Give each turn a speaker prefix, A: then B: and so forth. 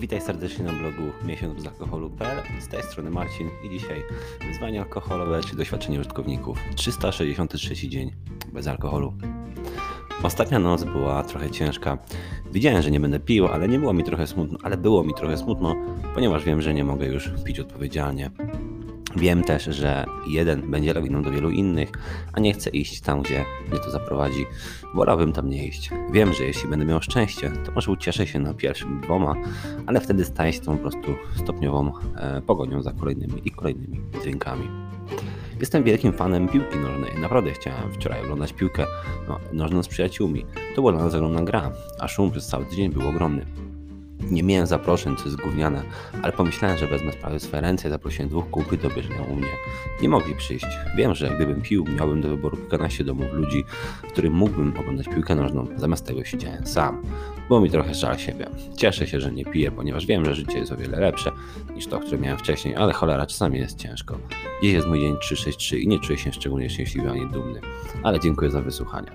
A: Witaj serdecznie na blogu miesiąc bez alkoholu.pl. Z tej strony Marcin i dzisiaj wyzwanie alkoholowe czy doświadczenie użytkowników. 363 dzień bez alkoholu. Ostatnia noc była trochę ciężka. Wiedziałem, że nie będę pił, ale nie było mi trochę smutno, ale było mi trochę smutno, ponieważ wiem, że nie mogę już pić odpowiedzialnie. Wiem też, że jeden będzie lawiną do wielu innych, a nie chcę iść tam, gdzie mnie to zaprowadzi. Wolałbym tam nie iść. Wiem, że jeśli będę miał szczęście, to może ucieszę się na pierwszym dwoma, ale wtedy staje się tą po prostu stopniową e, pogonią za kolejnymi i kolejnymi drinkami. Jestem wielkim fanem piłki nożnej. Naprawdę chciałem wczoraj oglądać piłkę no, nożną z przyjaciółmi. To była dla nas ogromna gra, a szum przez cały tydzień był ogromny. Nie miałem zaproszeń, co jest gówniane, ale pomyślałem, że wezmę sprawy w swoje ręce i zaprosiłem dwóch kumpli do obejrzenia u mnie. Nie mogli przyjść. Wiem, że gdybym pił, miałbym do wyboru kilkanaście domów ludzi, w którym mógłbym oglądać piłkę nożną. Zamiast tego siedziałem sam. Było mi trochę żal siebie. Cieszę się, że nie piję, ponieważ wiem, że życie jest o wiele lepsze niż to, które miałem wcześniej, ale cholera, czasami jest ciężko. Dziś jest mój dzień 363 i nie czuję się szczególnie szczęśliwy ani dumny. Ale dziękuję za wysłuchanie.